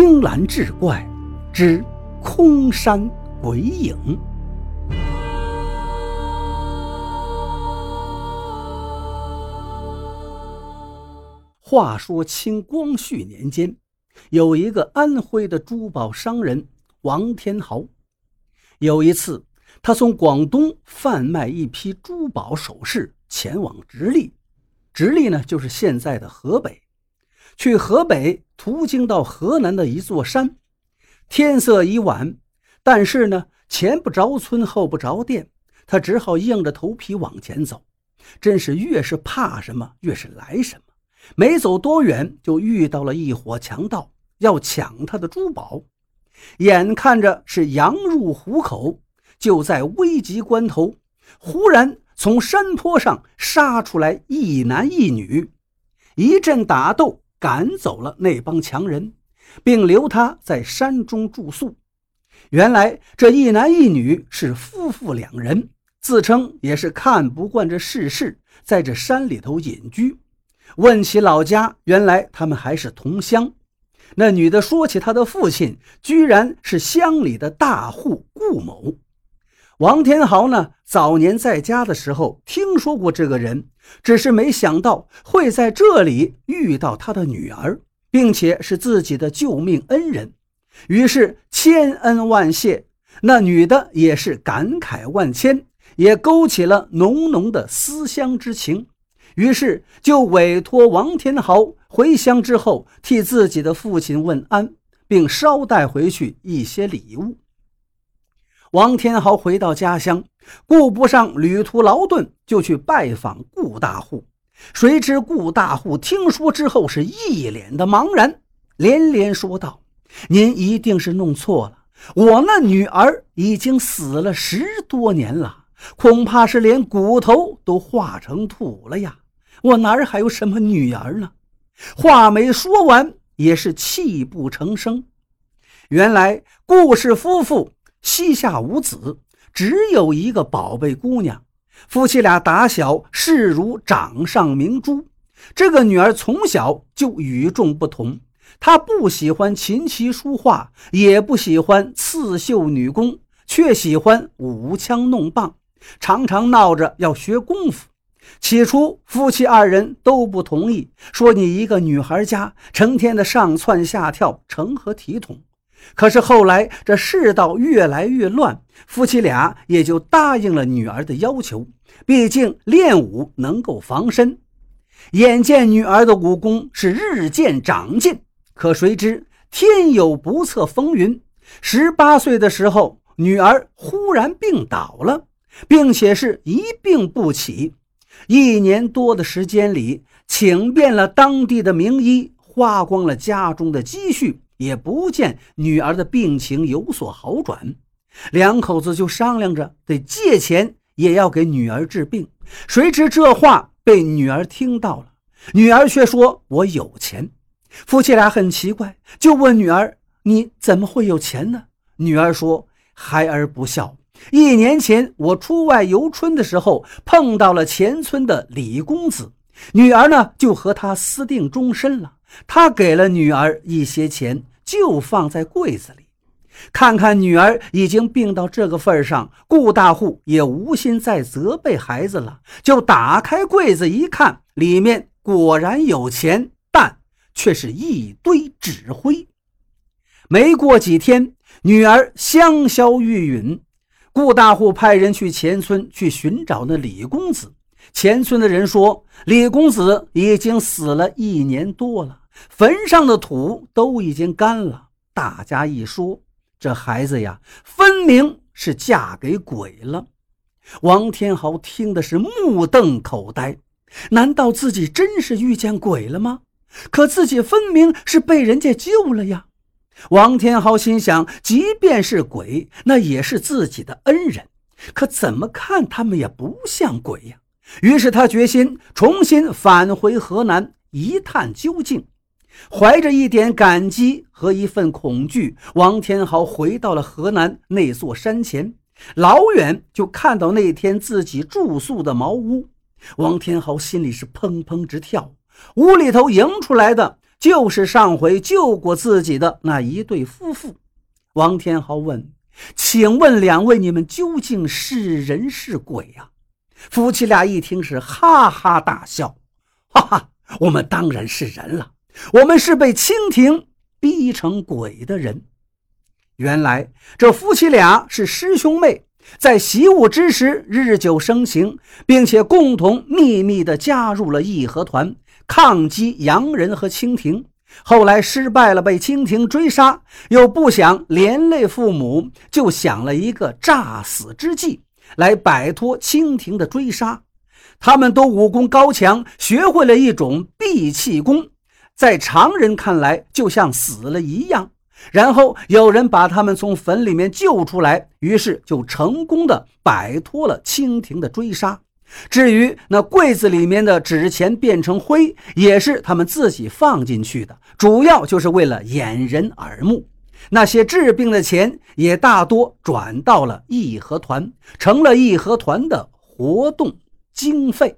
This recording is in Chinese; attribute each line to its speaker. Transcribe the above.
Speaker 1: 青蓝志怪之空山鬼影。话说清光绪年间，有一个安徽的珠宝商人王天豪。有一次，他从广东贩卖一批珠宝首饰，前往直隶。直隶呢，就是现在的河北。去河北途经到河南的一座山，天色已晚，但是呢，前不着村后不着店，他只好硬着头皮往前走。真是越是怕什么，越是来什么。没走多远，就遇到了一伙强盗，要抢他的珠宝。眼看着是羊入虎口，就在危急关头，忽然从山坡上杀出来一男一女，一阵打斗。赶走了那帮强人，并留他在山中住宿。原来这一男一女是夫妇两人，自称也是看不惯这世事，在这山里头隐居。问起老家，原来他们还是同乡。那女的说起她的父亲，居然是乡里的大户顾某。王天豪呢，早年在家的时候听说过这个人，只是没想到会在这里遇到他的女儿，并且是自己的救命恩人，于是千恩万谢。那女的也是感慨万千，也勾起了浓浓的思乡之情，于是就委托王天豪回乡之后替自己的父亲问安，并捎带回去一些礼物。王天豪回到家乡，顾不上旅途劳顿，就去拜访顾大户。谁知顾大户听说之后，是一脸的茫然，连连说道：“您一定是弄错了，我那女儿已经死了十多年了，恐怕是连骨头都化成土了呀！我哪儿还有什么女儿呢？”话没说完，也是泣不成声。原来顾氏夫妇。膝下无子，只有一个宝贝姑娘。夫妻俩打小视如掌上明珠。这个女儿从小就与众不同，她不喜欢琴棋书画，也不喜欢刺绣女工，却喜欢舞枪弄棒，常常闹着要学功夫。起初，夫妻二人都不同意，说你一个女孩家，成天的上蹿下跳，成何体统？可是后来，这世道越来越乱，夫妻俩也就答应了女儿的要求。毕竟练武能够防身，眼见女儿的武功是日渐长进。可谁知天有不测风云，十八岁的时候，女儿忽然病倒了，并且是一病不起。一年多的时间里，请遍了当地的名医，花光了家中的积蓄。也不见女儿的病情有所好转，两口子就商量着得借钱也要给女儿治病。谁知这话被女儿听到了，女儿却说：“我有钱。”夫妻俩很奇怪，就问女儿：“你怎么会有钱呢？”女儿说：“孩儿不孝，一年前我出外游春的时候碰到了前村的李公子，女儿呢就和他私定终身了。”他给了女儿一些钱，就放在柜子里。看看女儿已经病到这个份上，顾大户也无心再责备孩子了，就打开柜子一看，里面果然有钱，但却是一堆纸灰。没过几天，女儿香消玉殒。顾大户派人去前村去寻找那李公子。前村的人说，李公子已经死了一年多了，坟上的土都已经干了。大家一说，这孩子呀，分明是嫁给鬼了。王天豪听的是目瞪口呆，难道自己真是遇见鬼了吗？可自己分明是被人家救了呀！王天豪心想，即便是鬼，那也是自己的恩人，可怎么看他们也不像鬼呀。于是他决心重新返回河南一探究竟，怀着一点感激和一份恐惧，王天豪回到了河南那座山前，老远就看到那天自己住宿的茅屋。王天豪心里是砰砰直跳，屋里头迎出来的就是上回救过自己的那一对夫妇。王天豪问：“请问两位，你们究竟是人是鬼呀？”夫妻俩一听是哈哈大笑：“哈哈，我们当然是人了，我们是被蜻蜓逼成鬼的人。”原来这夫妻俩是师兄妹。在习武之时，日久生情，并且共同秘密地加入了义和团，抗击洋人和清廷。后来失败了，被清廷追杀，又不想连累父母，就想了一个诈死之计，来摆脱清廷的追杀。他们都武功高强，学会了一种闭气功，在常人看来就像死了一样。然后有人把他们从坟里面救出来，于是就成功的摆脱了清廷的追杀。至于那柜子里面的纸钱变成灰，也是他们自己放进去的，主要就是为了掩人耳目。那些治病的钱也大多转到了义和团，成了义和团的活动经费。